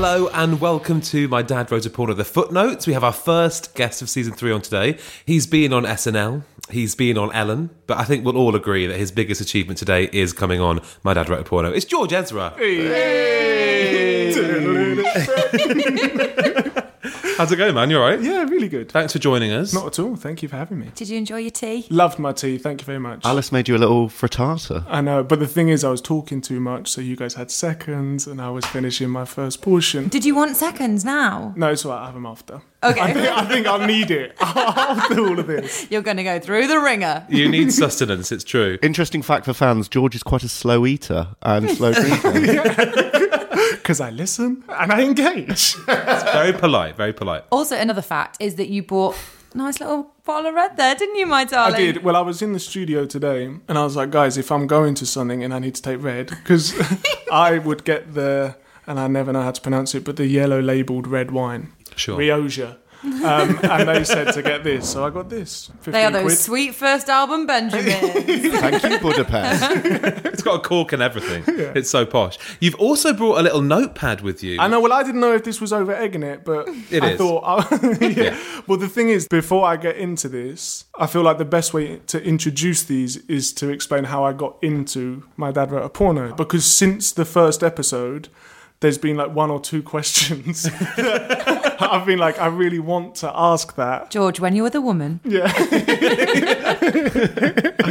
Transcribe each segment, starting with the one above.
Hello and welcome to My Dad Wrote a Porno, the footnotes. We have our first guest of season three on today. He's been on SNL, he's been on Ellen, but I think we'll all agree that his biggest achievement today is coming on My Dad Wrote a Porno. It's George Ezra. How's it going, man? You alright? Yeah, really good. Thanks for joining us. Not at all. Thank you for having me. Did you enjoy your tea? Loved my tea. Thank you very much. Alice made you a little frittata. I know, but the thing is, I was talking too much, so you guys had seconds, and I was finishing my first portion. Did you want seconds now? No, it's all right. I have them after. Okay. I think, I think I'll need it after all of this. You're going to go through the ringer. You need sustenance, it's true. Interesting fact for fans: George is quite a slow eater and slow drinker. Because I listen and I engage. It's very polite, very polite. Also, another fact is that you bought a nice little bottle of red there, didn't you, my darling? I did. Well, I was in the studio today, and I was like, guys, if I'm going to something and I need to take red, because I would get the, and I never know how to pronounce it, but the yellow labeled red wine. Sure. Rioja. Um, and they said to get this, so I got this. 15 They are those quid. sweet first album Benjamins. Thank you, Budapest. It's got a cork and everything. It's so posh. You've also brought a little notepad with you. I know. Well, I didn't know if this was over egging it, but It I is. thought. yeah. Yeah. Well, the thing is, before I get into this, I feel like the best way to introduce these is to explain how I got into my dad wrote a porno. Because since the first episode, there's been like one or two questions. I've been like, I really want to ask that. George, when you were the woman. Yeah,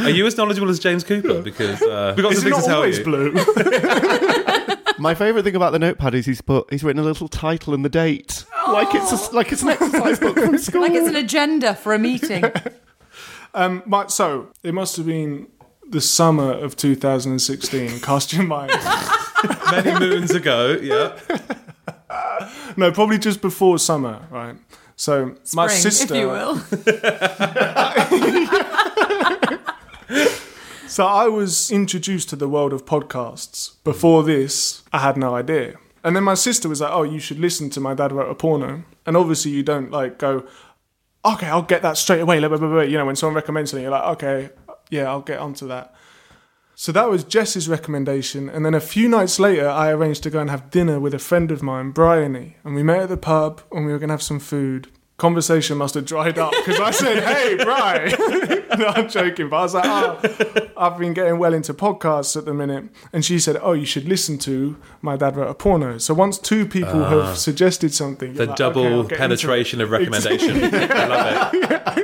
Are you as knowledgeable as James Cooper? Because uh, we've got is some it things to not tell always you. blue? My favourite thing about the notepad is he's put he's written a little title and the date, like it's a, like it's an exercise book from school. Like it's an agenda for a meeting. Um, my, so it must have been the summer of 2016. Cast your mind. Many moons ago, yeah. No, probably just before summer, right? So my Spring, sister, if you will. so I was introduced to the world of podcasts. Before this, I had no idea. And then my sister was like, "Oh, you should listen to my dad wrote a porno." And obviously, you don't like go, "Okay, I'll get that straight away." You know, when someone recommends something, you're like, "Okay, yeah, I'll get onto that." So that was Jess's recommendation, and then a few nights later, I arranged to go and have dinner with a friend of mine, Bryony, and we met at the pub, and we were going to have some food. Conversation must have dried up because I said, "Hey, Bry," no, I'm joking, but I was like, "Oh, I've been getting well into podcasts at the minute," and she said, "Oh, you should listen to my dad wrote a porno." So once two people ah. have suggested something, The like, double "Okay, I'll get into penetration of recommendation. I love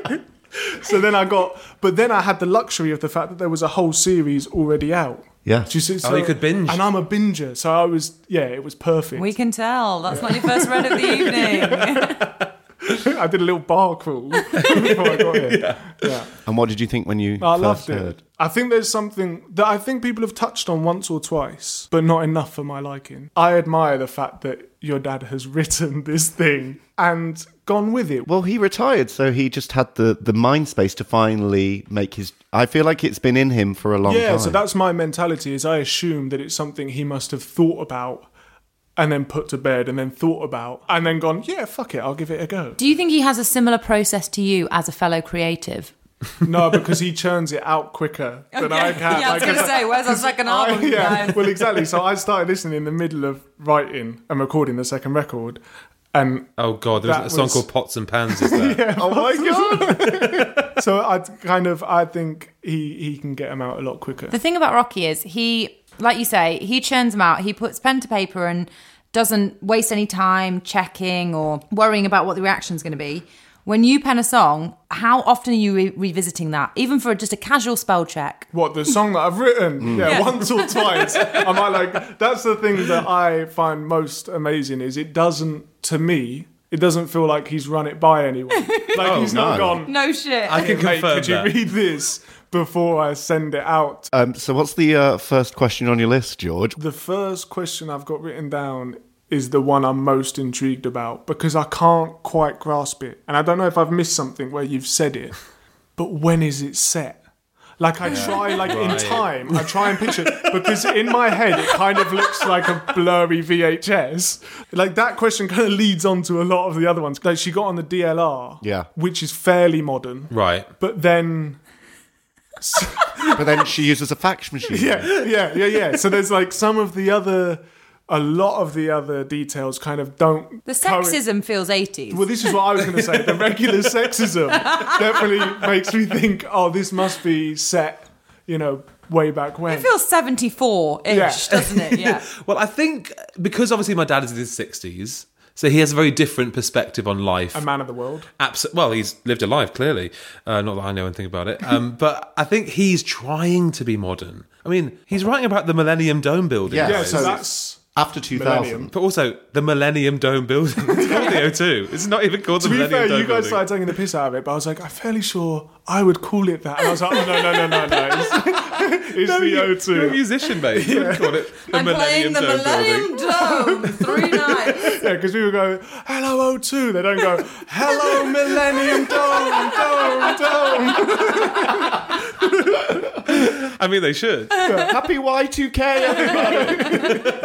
it. So then I got, but then I had the luxury of the fact that there was a whole series already out. Yeah. Do you see? Oh, you could binge. And I'm a binger, so I was, yeah, it was perfect. We can tell. That's not your first read of the evening. I did a little bar crawl before I got here. Yeah. And what did you think when you I first loved heard? it. I think there's something that I think people have touched on once or twice, but not enough for my liking. I admire the fact that your dad has written this thing and gone with it. Well, he retired, so he just had the, the mind space to finally make his. I feel like it's been in him for a long yeah, time. Yeah, so that's my mentality. Is I assume that it's something he must have thought about and then put to bed and then thought about and then gone, yeah, fuck it, I'll give it a go. Do you think he has a similar process to you as a fellow creative? No, because he churns it out quicker than I can. yeah, I was Like, going to say, where's our second I- album? yeah, guys? well, exactly. So I started listening in the middle of writing and recording the second record, and Oh god, there's That a song was- called Pots and Pans. Is there? Oh my god! so I kind of I think he he can get them out a lot quicker. The thing about Rocky is he, like you say, he churns them out. He puts pen to paper and doesn't waste any time checking or worrying about what the reaction's going to be. When you pen a song, how often are you re- revisiting that, even for just a casual spell check? What the song that I've written? Mm. Yeah, Yeah. once or twice. Am I might like. That's the thing that I find most amazing is it doesn't to me. It doesn't feel like he's run it by anyone. Like he's not gone. No shit. I can Mate, confirm could you that. read this before I send it out? Um, so, what's the uh, first question on your list, George? The first question I've got written down is the one I'm most intrigued about because I can't quite grasp it. And I don't know if I've missed something where you've said it, but when is it set? Like I try, like in time, I try and picture because in my head it kind of looks like a blurry VHS. Like that question kind of leads on to a lot of the other ones. Like she got on the DLR, Yeah. which is fairly modern, right. but then But then she uses a fax machine. yeah, yeah, yeah, yeah. So there's like some of the other, a lot of the other details kind of don't. the co- sexism feels 80s. Well, this is what I was going to say. The regular sexism definitely makes me think, oh, this must be set, you know, way back when. it feels 74 ish, Yeah. doesn't it? Yeah. Well, I think because obviously my dad is in his sixties, so he has a very different perspective on life. a man of the world. Abs- well, he's lived a life clearly. Uh, not that I know anything about it, um, but I think he's trying to be modern. I mean, he's writing about the Millennium Dome building, Yeah, Yeah, guys. so so- that's. After 2000. Millennium. but also the Millennium Dome building. It's called the O2. It's not even called the Millennium. To the be Millennium fair, Dome you guys building. started taking the piss out of it, but I was like, I'm fairly sure I would call it that. And I was like, oh, no, no, no, no, no. It's, it's No, the you- O2. You're a musician, mate. You would call it the I'm Millennium playing the Dome building. Millennium Dome three nights. Yeah, because people go, hello O2. They don't go, hello Millennium Dome, Dome, Dome. I mean, they should. Happy Y2K, everybody!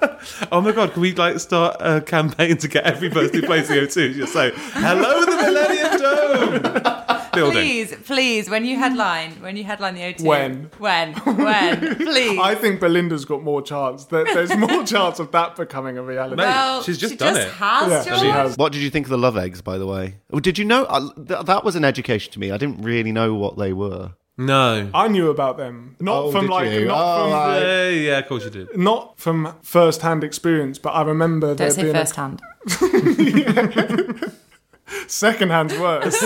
Oh my god, can we like start a campaign to get every person who plays the O2 just say, "Hello, the Millennium Dome"? Building. Please, please, when you headline, when you headline the O2. When? When? When? Please. I think Belinda's got more chance. There- There's more chance of that becoming a reality. Well, she's just she done just it. has, Yeah, she has. What did you think of the love eggs, by the way? Did you know? Uh, th- that was an education to me. I didn't really know what they were. No. I knew about them, not Oh, from did like, you? not Oh, from, right. Yeah, yeah, of course you did. not from first-hand experience, but I remember Don't there say being first hand. a second-hand worse.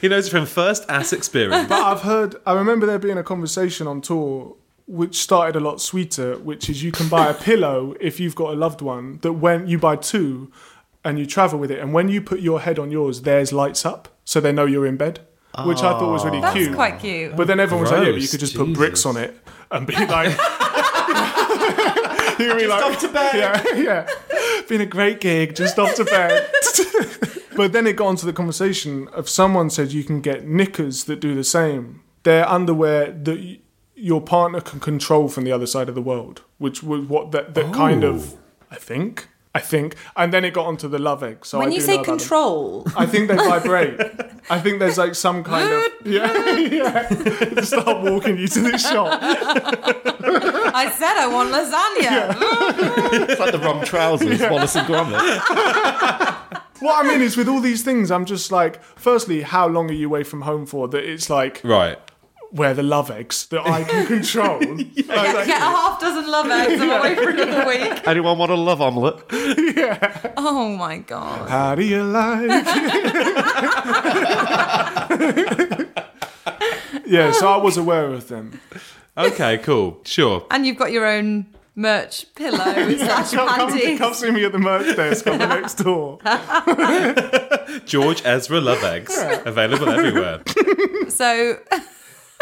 He knows it from first ass experience. but I've heard. I remember there being a conversation on tour. Which started a lot sweeter, which is you can buy a pillow if you've got a loved one. That when you buy two, and you travel with it, and when you put your head on yours, theirs lights up, so they know you're in bed. Which I thought was really cute. That's cute. quite cute. But then everyone was like, yeah, but you could just put bricks on it and be like, you be like, off to bed. Yeah, yeah. Been a great gig, just off to bed. but then it got onto the conversation of someone said you can get knickers that do the same. They're underwear that y- your partner can control from the other side of the world, which was what that, that kind of, oh. I think. I think, and then it got onto the love egg. So when I you say know them. control, I think they vibrate. I think there's like some kind of yeah, yeah. Start walking you to the shop. I said I want lasagna. Mm-hmm. It's like the wrong trousers, Wallace and Gromit. What I mean is, with all these things, I'm just like, firstly, how long are you away from home for? That it's like Right. Where the love eggs that I can control. Like, Get, like, get a half dozen love eggs. I'm away for another week. Anyone want a love omelette? Yeah. Oh my god. how do you like? yeah, so I was aware of them. Okay, cool. Sure. And you've got your own merch pillow slash Come, come, panties. come see me at the merch desk on the next door. George Ezra Love Eggs. Available everywhere. So,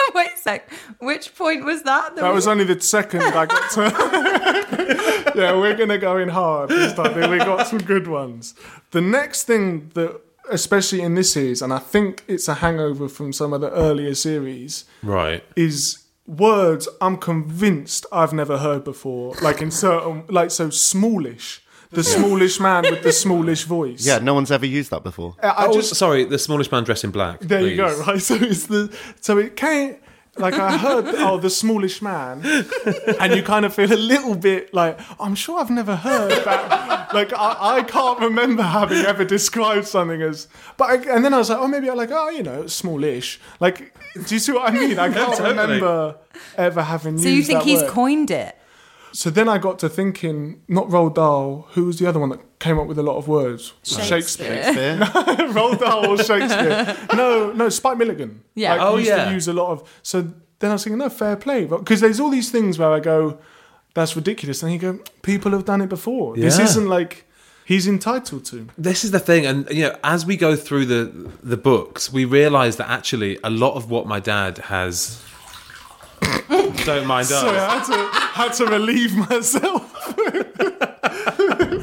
wait a sec. Which point was that? That was only the second I got to. yeah, we're gonna go in hard this time. We got some good ones. The next thing that, especially in this series, and I think it's a hangover from some of the earlier series, Right. is words I'm convinced I've never heard before. Like in certain, like so smallish. The smallish man with the smallish voice. Yeah, no one's ever used that before. I I oh, just sorry, the smallish man dressed in black. there you go. Right, so it's the so it came like I heard oh the smallish man, and you kind of feel a little bit like I'm sure I've never heard that. like I, I can't remember having ever described something as. But I, and then I was like oh maybe I like oh you know smallish. Like do you see what I mean? I can't totally. remember ever having. So you think that he's word. coined it? So then I got to thinking, not Roald Dahl. Who was the other one that came up with a lot of words? Shakespeare. Shakespeare? Roald Dahl or Shakespeare? No, no, Spike Milligan. Yeah. like, Oh, he used yeah. to use a lot of. So then I was thinking, no, fair play, because there's all these things where I go, that's ridiculous, and you go, people have done it before. This isn't like he's entitled to. This is the thing, and you know, as we go through the the books, we realise that actually a lot of what my dad has. Don't mind us. Sorry, I had to had to relieve myself.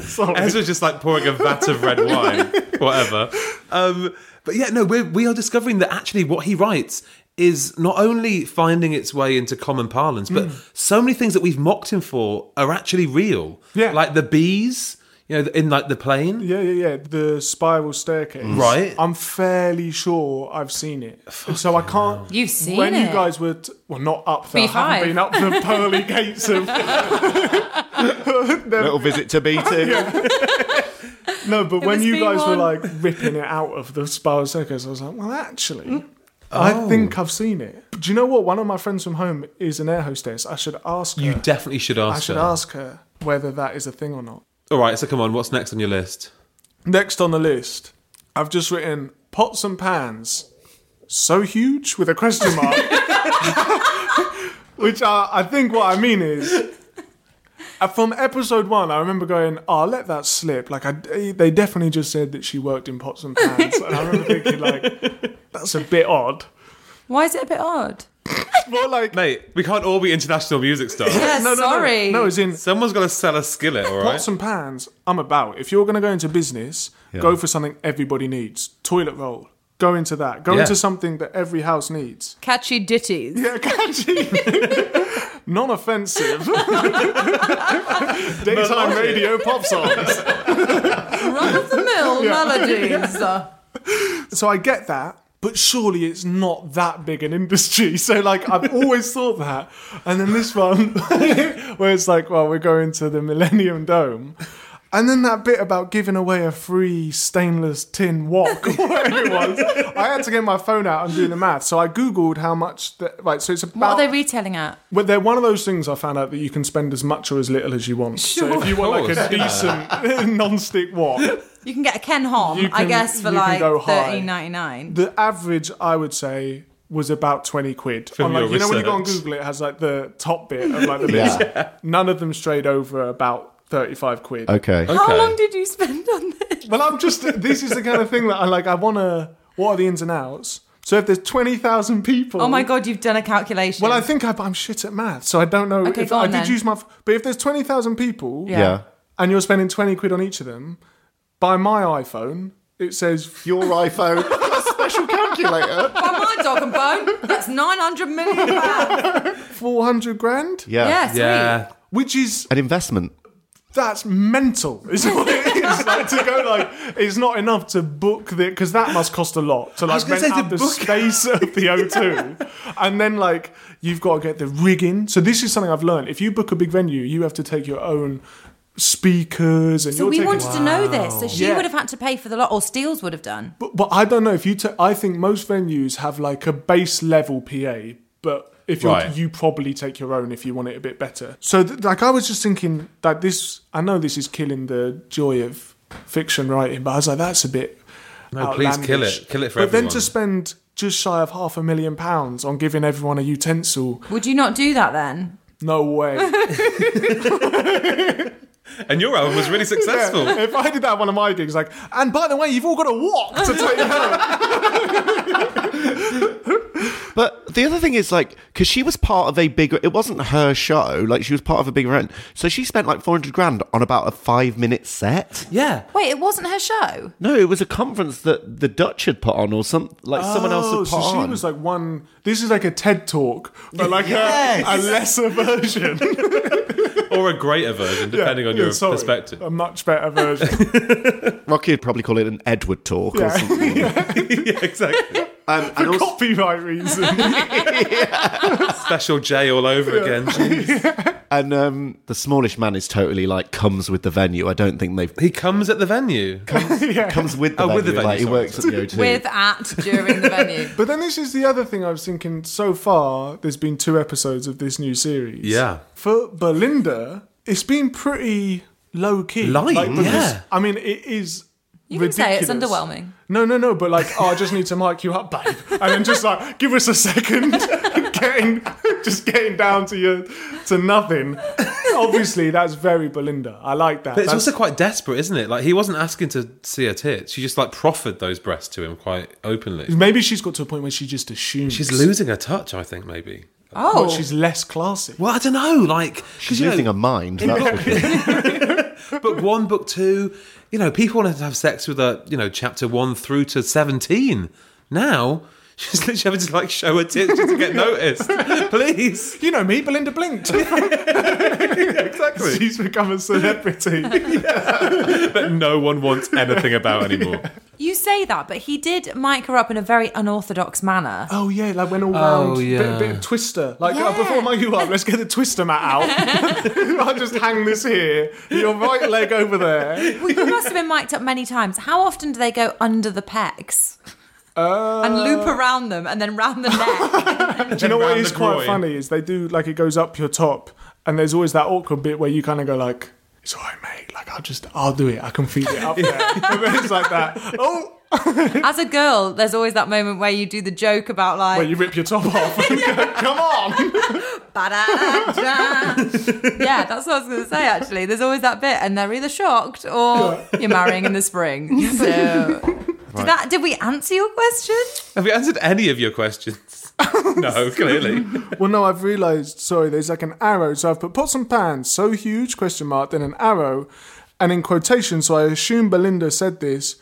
Sorry. Ezra's just like pouring a vat of red wine, whatever. Um, but yeah, no, we're, we are discovering that actually what he writes is not only finding its way into common parlance, but so many things that we've mocked him for are actually real. Yeah. like the bees, you know, in like the plane. Yeah, yeah, yeah. The spiral staircase. Right. I'm fairly sure I've seen it. so I can't. You've seen when you guys were, t- well, not up there. I B5. haven't been up the pearly gates of. Little visit to B2. No, but when you guys were like ripping it out of the spiral staircase, I was like, well, actually. Mm. I oh. think I've seen it. Do you know what? One of my friends from home is an air hostess. I should ask her. You definitely should ask. I should her. ask her whether that is a thing or not. All right, so come on, what's next on your list? Next on the list, I've just written pots and pans. So huge with a question mark. Which I, I think what I mean is, uh, from episode one, I remember going, "Oh, I'll let that slip." Like, I, they definitely just said that she worked in pots and pans, and I remember thinking, like, that's a bit odd. Why is it a bit odd? More like, Mate, we can't all be international music stars. Yeah, no, no, sorry. no, no, as in Someone's got to sell a skillet, all right? pots and pans. I'm about. If you're going to go into business, go for something everybody needs. Toilet roll. Go into that. Go Yeah. into something that every house needs. Catchy ditties. Yeah, catchy. Non-offensive. Daytime radio pop songs. Run of the mill melodies. So I get that, but surely it's not that big an industry. So like I've always thought that. And then this one where it's like, well, we're going to the Millennium Dome. And then that bit about giving away a free stainless tin wok, or whatever it was. I had to get my phone out and do the math. So I googled how much. The, right, so it's about. What are they retailing at? Well, they're one of those things I found out that you can spend as much or as little as you want. So if you want like a decent non-stick wok, You can get a Ken Hom, You I guess, for like go thirteen ninety nine. the average I would say was about twenty quid. From On, like, you know when you go on. Google, it has like the top bit of like the list. None of them strayed over about thirty-five quid. Okay. How Okay. long did you spend on this? Well, I'm just. This is the kind of thing that I like. I want to. What are the ins and outs? So if there's twenty thousand people, Oh my god, you've done a calculation. Well, I think I, I'm shit at math, so I don't know Okay, if go I on did then. use my. But if there's twenty thousand people, Yeah. Yeah. and you're spending 20 quid on each of them, by my iPhone, it says Your iPhone. special calculator. By my dog and bone, that's nine hundred million pounds. 400 grand, Yeah. Yeah, sweet. Yeah. which is, An investment. That's mental, is what it is. like to go like, it's not enough to book the, because that must cost a lot to like gonna rent say, out the book- space of the O2. and then like, you've got to get the rigging. So this is something I've learned. If you book a big venue, you have to take your own speakers and So you're we taking wanted to know this. So she Yeah. would have had to pay for the lot, or Steele's would have done. But, but I don't know if you. ta- I think most venues have like a base level PA, but if you Right. you probably take your own if you want it a bit better. So th- like I was just thinking that this. I know this is killing the joy of fiction writing, but I was like, that's a bit. No, please kill it. Kill it for But then to spend just shy of half a million pounds on giving everyone a utensil, Would you not do that then? no way. And your album was really successful. Yeah, if I did that at one of my gigs, like, and by the way, you've all got to walk to take home. But the other thing is like because she was part of a bigger. It wasn't her show. Like she was part of a bigger event. So she spent like four hundred grand on about a five minute set. Yeah. Wait, it wasn't her show. No, it was a conference that the Dutch had put on, or some like someone else had Oh, put so she on. was like one. This is like a TED talk, but like Yes. a, a lesser version. Or a greater version, depending on Yeah, your sorry. perspective. A much better version. Rocky would probably call it an Edward talk or something. yeah, exactly. Um, and also, Copyright reason. Special J all over again. Jeez. and um, the smallish man is totally like comes with the venue. I don't think they've He comes at the venue. comes with the Oh, venue. with the venue, like he works at the O2. With at during the venue. But then this is the other thing I was thinking. So far, there's been two episodes of this new series. Yeah. For Belinda, it's been pretty low key. Light, because, yeah. I mean, it is. You can say it's underwhelming. No, no, no. But like, oh, I just need to mic you up, babe, and then just like give us a second, getting just getting down to your to nothing. Obviously, that's very Belinda. I like that. But it's That's- also quite desperate, isn't it? Like he wasn't asking to see her tits. She just like proffered those breasts to him quite openly. maybe she's got to a point where she just assumes She's losing her touch, I think, maybe. Oh, Well, she's less classy. Well, I don't know, like She's you know, losing her mind. That's for sure. book one, book two. You know, people wanted to have sex with a You know, chapter one through to seventeen. Now she's literally having to like show her tits just to get noticed. Please, You know me, Belinda blinked. exactly. She's become a celebrity. that no one wants anything about anymore. you say that, but he did mic her up in a very unorthodox manner. Oh yeah, like went all Oh, round, bit, yeah. bit of twister. Like Yeah. uh, before I mic you up, let's get the twister mat out. I'll just hang this here. Your right leg over there. Well, you must have been mic'd up many times. How often do they go under the pecs Uh. and loop around them and then round the neck? Do you know what round is the quite groin. funny is they do like it goes up your top, and there's always that awkward bit where you kind of go like, "It's alright, mate. Like I'll just, I'll do it. I can feel it up there." it's like that. Oh, As a girl, there's always that moment where you do the joke about like, where you rip your top off. and go, Come on. Yeah, that's what I was going to say. Actually, there's always that bit, and they're either shocked or you're marrying in the spring. So, did that? Did we answer your question? Have we answered any of your questions? no, clearly. Well, no, I've realised. Sorry, there's like an arrow. So I've put pots and pans so huge question mark, then an arrow, and in quotation. So I assume Belinda said this.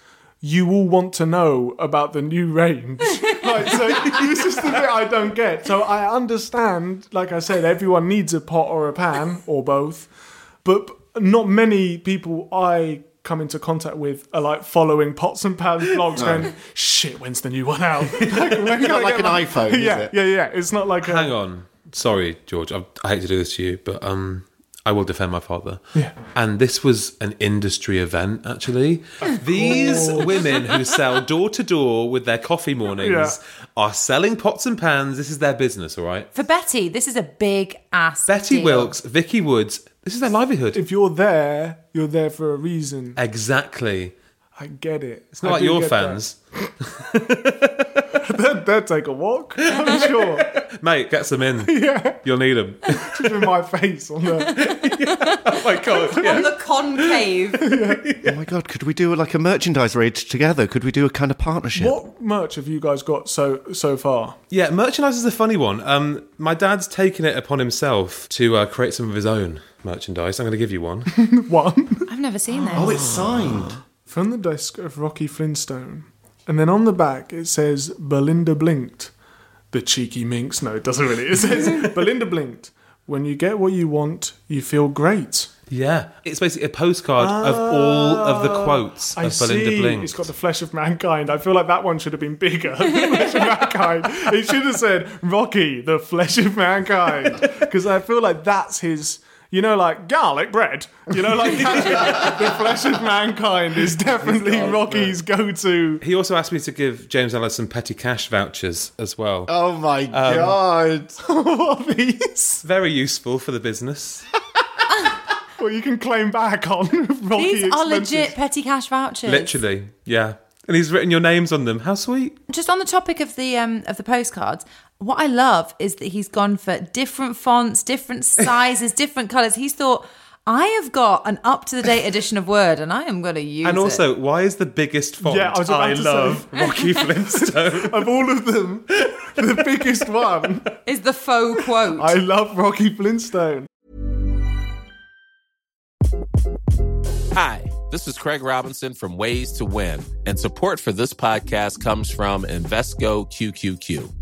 You all want to know about the new range. like, so this is the bit I don't get. So I understand, like I said, everyone needs a pot or a pan or both, but not many people I come into contact with are like following pots and pans vlogs going, shit, when's the new one out? like, when can not I like an my-" iPhone, is yeah, it? yeah, yeah. It's not like a, Hang on. Sorry, George. I, I hate to do this to you, but um, I will defend my father. Yeah. And this was an industry event, actually. These women who sell door to door with their coffee mornings Yeah. are selling pots and pans. This is their business, all right? For Betty, this is a big ass. Betty deal. Wilkes, Vicky Woods, this is their livelihood. if you're there, you're there for a reason. exactly. I get it. It's not like your fans. they'd, they'd take a walk. I'm sure. Mate, get some in. yeah. You'll need them. Just with my face on the. oh my God. On the concave. oh my god, could we do like a merchandise raid together? Could we do a kind of partnership? What merch have you guys got so so far? Yeah, merchandise is a funny one. Um, my dad's taken it upon himself to uh, create some of his own merchandise. I'm going to give you one. One I've never seen that. Oh, it's signed. From the desk of Rocky Flintstone, and then on the back it says Belinda blinked. The cheeky minx. No, it doesn't really. It says Belinda blinked. When you get what you want, you feel great. Yeah, it's basically a postcard of all of the ah, quotes I of Belinda see. Blink. It's got the flesh of mankind. I feel like that one should have been bigger. the flesh of mankind. It should have said Rocky, the flesh of mankind, because I feel like that's his. You know, like garlic bread. You know, like the flesh of mankind is definitely Rocky's go-to. He also asked me to give James Alice some petty cash vouchers as well. Oh my god. what are these? Very useful for the business. Well, you can claim back on Rocky These are expenses. legit petty cash vouchers. Literally, yeah. And he's written your names on them. How sweet. Just on the topic of the um of the postcards, what I love is that he's gone for different fonts, different sizes, different colours. He's thought, I have got an up to the date edition of Word, and I am going to use it. And it. also, why is the biggest font Yeah, I was about I to love Rocky Flintstone? Of all of them, the biggest one. is the faux quote. I love Rocky Flintstone. Hi, this is Craig Robinson from Ways to Win, and support for this podcast comes from Invesco QQQ.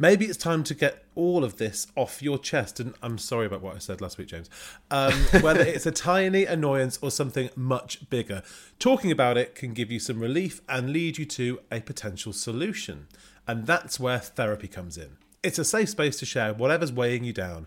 Maybe it's time to get all of this off your chest. And I'm sorry about what I said last week, James. Um, whether it's a tiny annoyance or something much bigger, talking about it can give you some relief and lead you to a potential solution. And that's where therapy comes in. It's a safe space to share whatever's weighing you down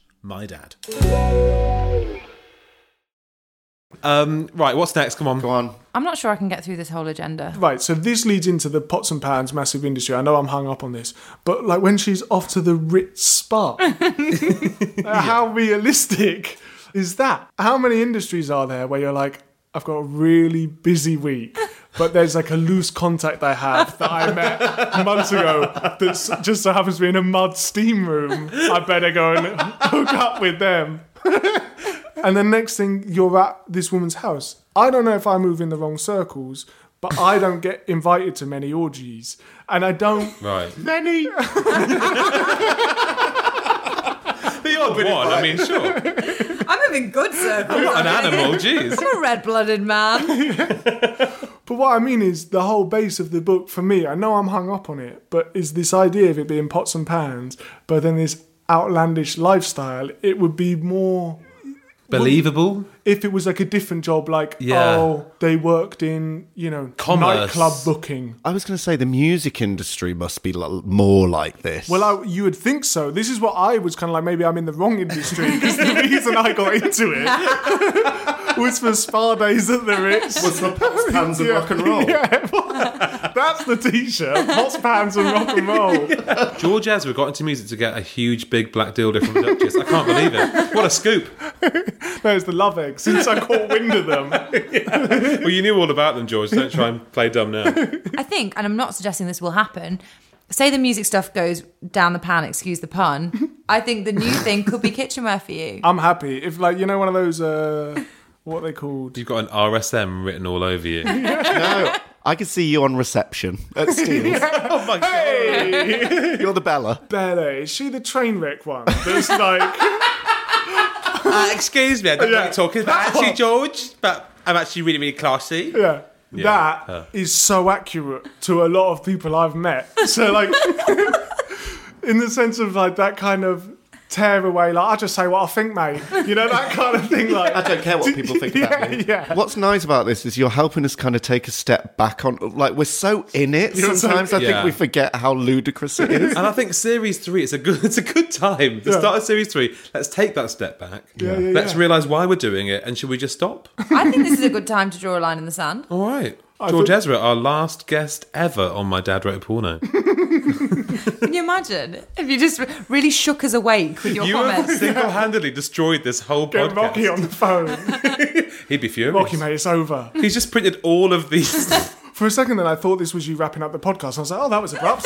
mydad. Um, right, what's next? Come on. Go on. I'm not sure I can get through this whole agenda. Right, so this leads into the pots and pans massive industry. I know I'm hung up on this, but like when she's off to the Ritz spa, how realistic is that? How many industries are there where you're like, I've got a really busy week, but there's like a loose contact I have that I met months ago that just so happens to be in a mud steam room. I better go and hook up with them. And the next thing, you're at this woman's house. I don't know if I move in the wrong circles, but I don't get invited to many orgies. And I don't. Right. Many. The odd one, I mean, sure. I'm having good circles. I'm not an animal, jeez. I'm a red-blooded man. But what I mean is, the whole base of the book for me, I know I'm hung up on it, but is this idea of it being pots and pans, but then this outlandish lifestyle, it would be more. Believable. If it was like a different job, like, Yeah. oh, they worked in, you know, Commerce. nightclub booking. I was going to say the music industry must be l- more like this. Well, I, you would think so. This is what I was kind of like. Maybe I'm in the wrong industry because the reason I got into it was for spa days at the Ritz. was the pots, pans, and rock and roll. Yeah, that's the T-shirt. Pots, pans, and rock and roll. George Ezra got into music to get a huge big black dildo from the Duchess. I can't believe it. What a scoop. No, it's the love egg. Since I caught wind of them, Well, you knew all about them, George. Don't try and play dumb now. I think, and I'm not suggesting this will happen. Say the music stuff goes down the pan, excuse the pun. I think the new thing could be kitchenware for you. I'm happy. If like you know one of those, uh, what are they called? You've got an RSM written all over you. no, I could see you on reception at Steele's. oh my god. You're the Bella. Bella, is she the train wreck one? That's like, Uh, excuse me, I don't know Yeah. what you're talking about, actually, George, but I'm actually really, really classy. yeah. Yeah, That is so accurate to a lot of people I've met. So like, in the sense of like that kind of tear away, like I just say what I think, mate. You know that kind of thing. Like I don't care what people think yeah, about me. Yeah, What's nice about this is you're helping us kind of take a step back on. Like we're so in it. You're so- Sometimes I Yeah. think we forget how ludicrous it is. And I think series three, it's a good, it's a good time. The Yeah. start of series three. Let's take that step back. Yeah, yeah, Let's yeah. realise why we're doing it, and should we just stop? I think this is a good time to draw a line in the sand. All right. George thought- Ezra, our last guest ever on My Dad Wrote a Porno. Can you imagine if you just really shook us awake with your you have comments? single-handedly destroyed this whole get podcast. Rocky on the phone. He'd be furious. Rocky, mate, it's over. He's just printed all of these For a second, then I thought this was you wrapping up the podcast. I was like, oh, that was abrupt.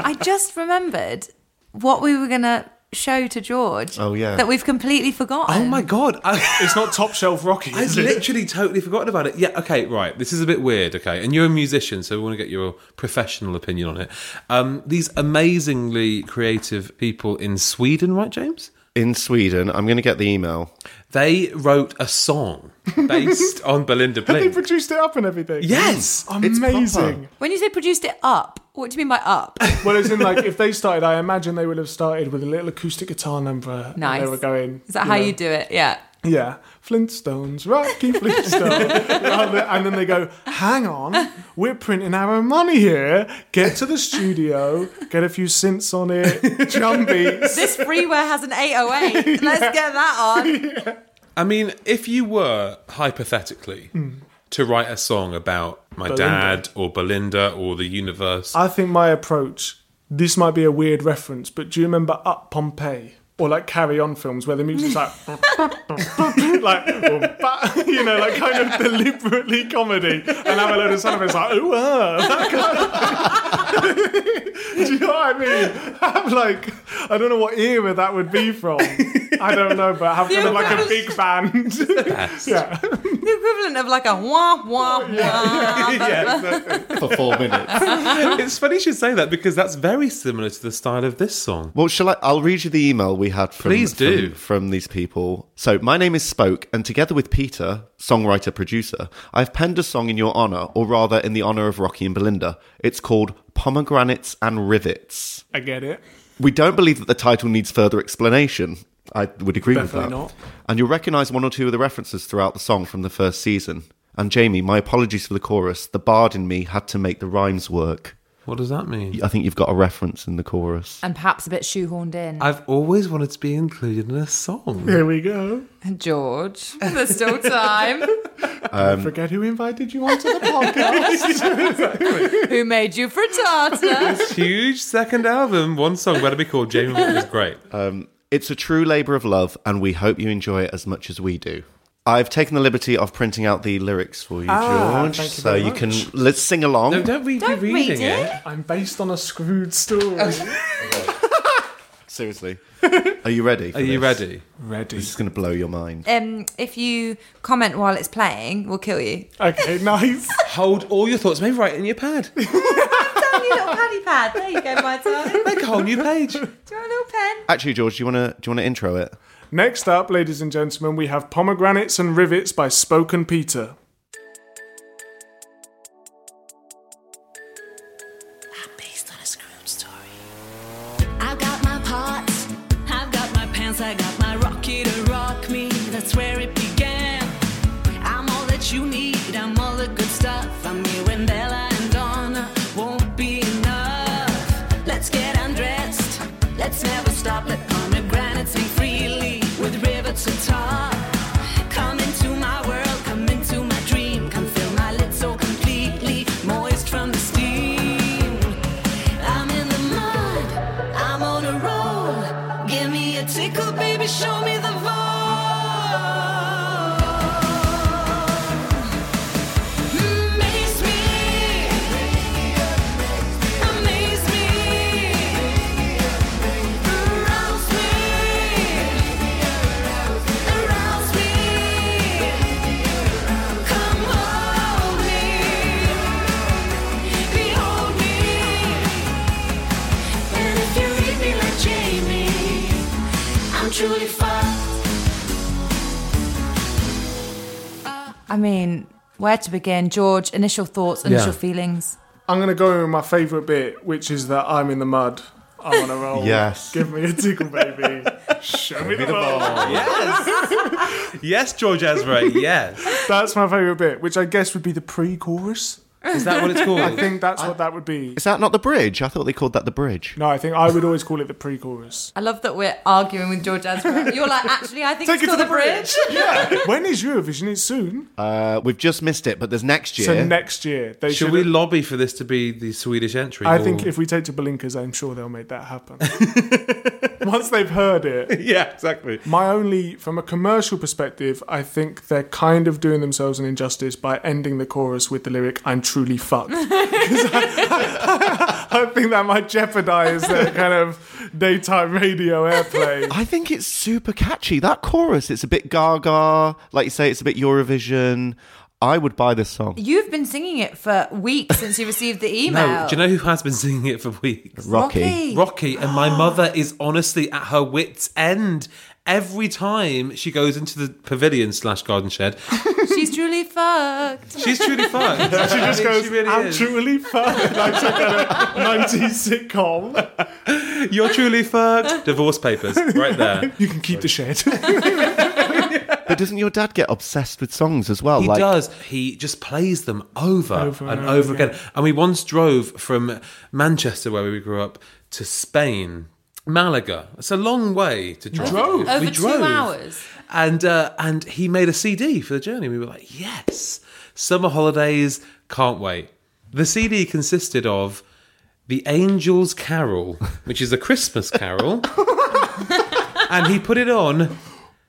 I just remembered what we were gonna show to George. Oh, yeah. that we've completely forgotten. Oh my god! I, it's not top shelf Rocky, I is it? literally totally forgotten about it. Yeah, okay, right. This is a bit weird, okay. And you're a musician, so we want to get your professional opinion on it. Um, these amazingly creative people in Sweden, right, James? In Sweden, I'm going to get the email. They wrote a song based on Belinda They produced it up and everything. Yes! It's Amazing. proper. When you say produced it up, what do you mean by up? Well, as in, like, if they started, I imagine they would have started with a little acoustic guitar number. and Nice. they were going. Is that how know, you do it? Yeah. Yeah. Flintstones, Rocky Flintstone. Rather- and then they go, hang on, we're printing our own money here. Get to the studio, get a few synths on it, drum beats. This freeware has an 808. Let's get that on. I mean, if you were hypothetically hmm. To write a song about my Belinda. dad or Belinda or the universe, I think my approach, this might be a weird reference, but do you remember Up Pompeii? Or like Carry On films where the music's like, like, or ba- you know, like kind of deliberately comedy, and have a load of sound effects like, ooh, ah, that kind of Do you know what I mean? Have like, I don't know what era that would be from. I don't know, but have kind of like a big band. yeah. The equivalent of like a wah, wah, wah. For four minutes. it's funny you should say that because that's very similar to the style of this song. Well, shall I? I'll read you the email we had from, Please do. from, from these people. So, my name is Spoke, and together with Peter, songwriter producer, I've penned a song in your honor, or rather in the honor of Rocky and Belinda. It's called Pomegranates and Rivets. I get it. We don't believe that the title needs further explanation. I would agree with that. not. And you'll recognise one or two of the references throughout the song from the first season. And Jamie, my apologies for the chorus. The bard in me had to make the rhymes work. What does that mean? I think you've got a reference in the chorus. And perhaps a bit shoehorned in. I've always wanted to be included in a song. Here we go. George, there's still time. I um, forget who invited you onto the podcast. Who made you frittata? Huge second album. One song better be called Jamie Morton is great. Um, it's a true labour of love, and we hope you enjoy it as much as we do. I've taken the liberty of printing out the lyrics for you, Ah, George, thank you so very you can let's sing along. No, don't read Don't me read reading it. it. I'm based on a screwed story. Seriously, are you ready? for Are you this? ready? Ready. This is going to blow your mind. Um, if you comment while it's playing, we'll kill you. Okay, nice. Hold all your thoughts. Maybe write it in your pad. Down your little paddy pad. There you go, my darling. Make a whole new page. Do you want a little pen? Actually, George, do you want to do you want to intro it? Next up, ladies and gentlemen, we have Pomegranates and Rivets by Spoken Peter. Mean, where to begin? George, initial thoughts, initial Yeah. feelings. I'm going to go with my favourite bit, which is that I'm in the mud. I'm on a roll. Yes. Give me a tickle, baby. Show me the ball. Yes, Yes, George Ezra. Yes. That's my favourite bit, which I guess would be the pre chorus. Is that what it's called? I think that's what that would be. Is that not the bridge? I thought they called that the bridge. No, I think I would always call it the pre chorus. I love that we're arguing with George Ezra. You're like, actually, I think Take it's it to called the the bridge. Yeah. when is Eurovision? It's soon. Uh, we've just missed it, but there's next year. So next year. They Should should we lobby for this to be the Swedish entry? I or- think if we take to Belinkers, I'm sure they'll make that happen. once they've heard it. yeah, exactly. My only, from a commercial perspective, I think they're kind of doing themselves an injustice by ending the chorus with the lyric "I'm truly fucked." 'Cause I, I think that might jeopardize their kind of daytime radio airplay. I think it's super catchy. That chorus, it's a bit gaga. Like you say, it's a bit Eurovision. I would buy this song. You've been singing it for weeks since you received the email. No, do you know who has been singing it for weeks? Rocky. Rocky, and my mother is honestly at her wits' end every time she goes into the pavilion slash garden shed. She's truly fucked. She's truly fucked. She just goes, she really "I'm is. truly fucked," like some kind of '90s sitcom. You're truly fucked. Divorce papers, right there. You can keep the shed. But doesn't your dad get obsessed with songs as well? He like, does. He just plays them over, Over and and over over again. And we once drove from Manchester, where we grew up, to Spain, Malaga. It's a long way to drive. We drove? Over we two drove. hours. And uh, and he made a CD for the journey. We were like, yes, summer holidays, can't wait. The CD consisted of the Angel's Carol, which is a Christmas carol, and he put it on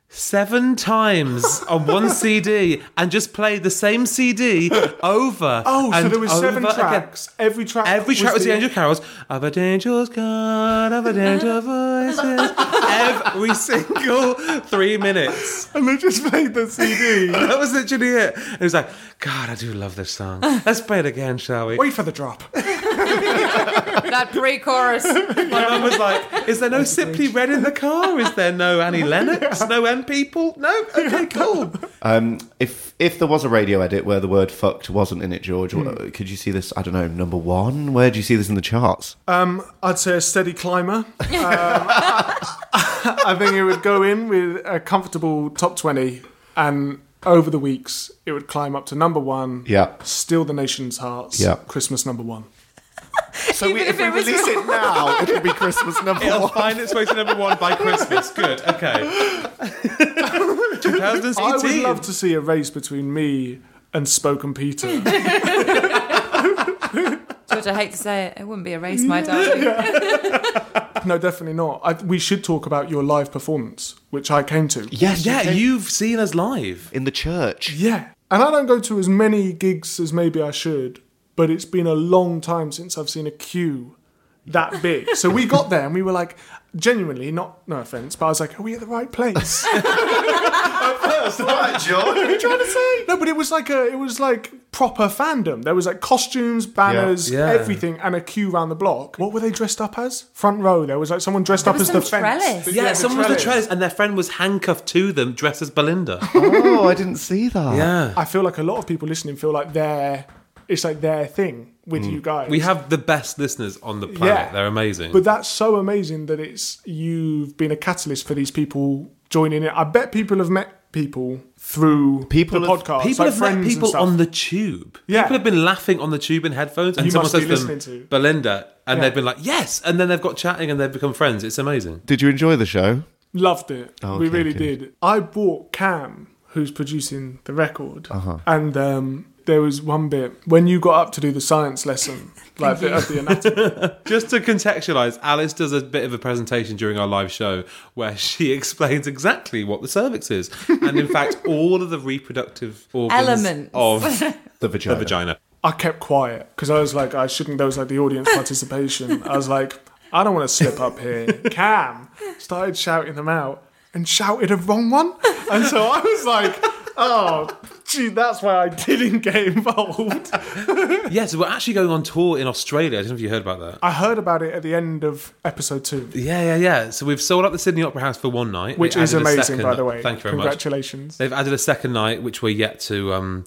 seven times on one CD and just play the same CD over. Oh, so there was seven over again. tracks. Every track. Every track was the the Angel Carols. Of a dangerous God, of a dangerous voices. Every single three minutes. and they just played the CD. That was literally it. It was like, God, I do love this song. Let's play it again, shall we? Wait for the drop. That pre-chorus. My mum was like, Is there no Simply Red in the car? Is there no Annie Lennox? No M people? No? Okay, cool. Um, if if there was a radio edit where the word "fucked" wasn't in it, George, Hmm. what- could you see this? I don't know, number one. Where do you see this in the charts? Um, I'd say a steady climber. Um, I think it would go in with a comfortable top 20, and over the weeks, it would climb up to number one. Yeah. Steal the nation's hearts. Yeah. Christmas number one. So Even if if we it was release it now, it'll be Christmas number It'll one. find its way to number one by Christmas. Good, okay. 2018. I would love to see a race between me and Spoken Peter. George, I hate to say it, it wouldn't be a race, my darling. no, definitely not. I, we should talk about your live performance, which I came to. Yes, Yeah, okay. you've seen us live. in the church. Yeah. And I don't go to as many gigs as maybe I should, but it's been a long time since I've seen a queue that big. So we got there and we were like, genuinely, not no offense, but I was like, are we at the right place? at first, Right, George. What are you trying to say? no, but it was like a it was like proper fandom. There was like costumes, banners, Yeah. everything, and a queue around the block. What were they dressed up as? Front row. There was like someone dressed up as the some fence. trellis. Yeah, the someone was the trellis, and their friend was handcuffed to them, dressed as Belinda. Oh, I didn't see that. yeah. I feel like a lot of people listening feel like they're it's like their thing with you guys. We have the best listeners on the planet. Yeah. They're amazing. But that's so amazing that it's you've been a catalyst for these people joining it. I bet people have met people through People the have- podcast. People like have met friends and people on the tube. Yeah. People have been laughing on the tube in headphones, and You someone must be says to them, to. Belinda, and Yeah. they've been like, yes, and then they've got chatting and they've become friends. It's amazing. Did you enjoy the show? Loved it. Oh, we really good. did. I bought Cam, who's producing the record, Uh-huh. and um, there was one bit when you got up to do the science lesson, like the, of the anatomy. Just to contextualize, Alice does a bit of a presentation during our live show where she explains exactly what the cervix is, and in fact, all of the reproductive organs Elements. of The vagina. the vagina. I kept quiet because I was like, I shouldn't. There was like the audience participation. I was like, I don't want to slip up here. Cam started shouting them out and shouted a wrong one, and so I was like, oh, gee, that's why I didn't get involved. Yes, we're actually going on tour in Australia. I don't know if you heard about that. I heard about it at the end of episode two, Yeah, yeah, yeah. So we've sold out the Sydney Opera House for one night, which is amazing, second- by the way. Thank you very much. Congratulations. They've added a second night, which we're yet to um,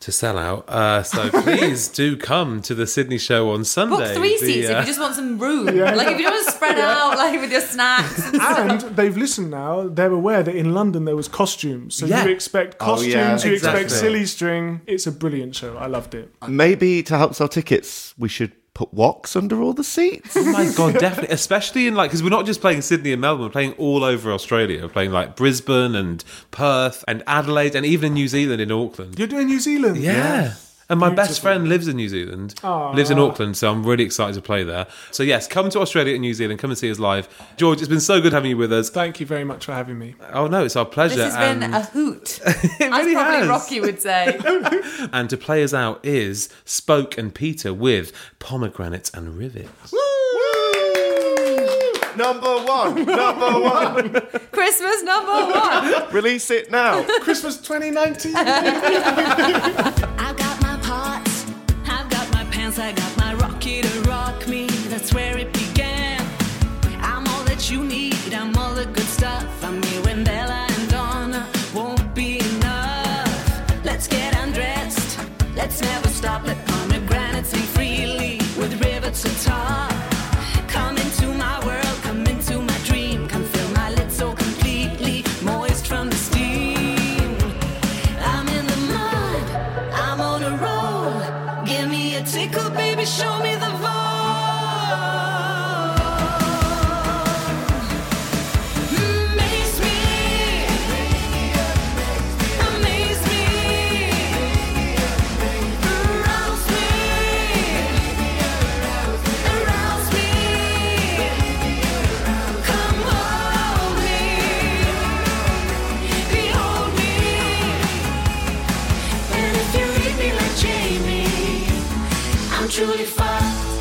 to sell out. Uh, so please do come to the Sydney show on Sunday. Book three The, seats uh, if you just want some room. Like if you don't want to spread out, like with your snacks. And And stuff. they've listened now. They're aware that in London there was costumes, so Yeah. you expect Oh, costumes. yeah, you expect silly string. It's a brilliant show. I loved it. Maybe to help sell tickets, we should put wax under all the seats. Oh my god, definitely, especially in like because we're not just playing Sydney and Melbourne, we're playing all over Australia. We're playing like Brisbane and Perth and Adelaide and even in New Zealand in Auckland. You're doing New Zealand. Yeah. And my best friend lives in New Zealand, lives in Auckland, so I'm really excited to play there. So, yes, come to Australia and New Zealand, come and see us live. George, it's been so good having you with us. Thank you very much for having me. Oh, no, it's our pleasure. This has been and, a hoot. it As really probably has. Rocky would say. And to play us out is Spoke and Peter with Pomegranates and Rivets. Number one, number one. Christmas number one. Release it now. Christmas 2019. Got I got my rocky to rock me. That's where it began. I'm all that you need, I'm all the good stuff. I'm me when Bella and Donna won't be enough. Let's get undressed, let's never stop. Let I'm truly fucked.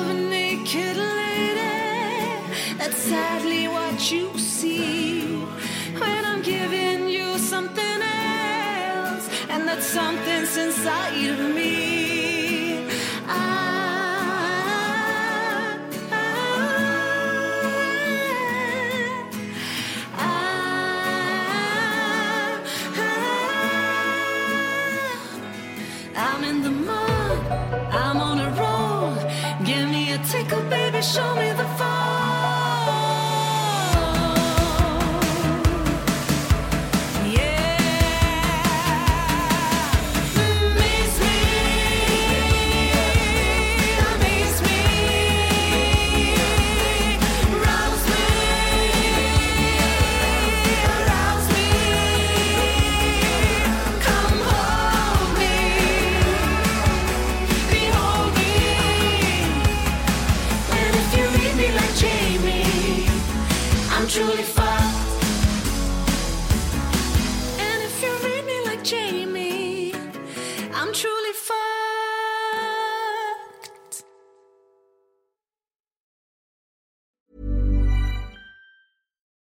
Of a naked lady. That's sadly what you see when I'm giving you something else, and that something's inside of me.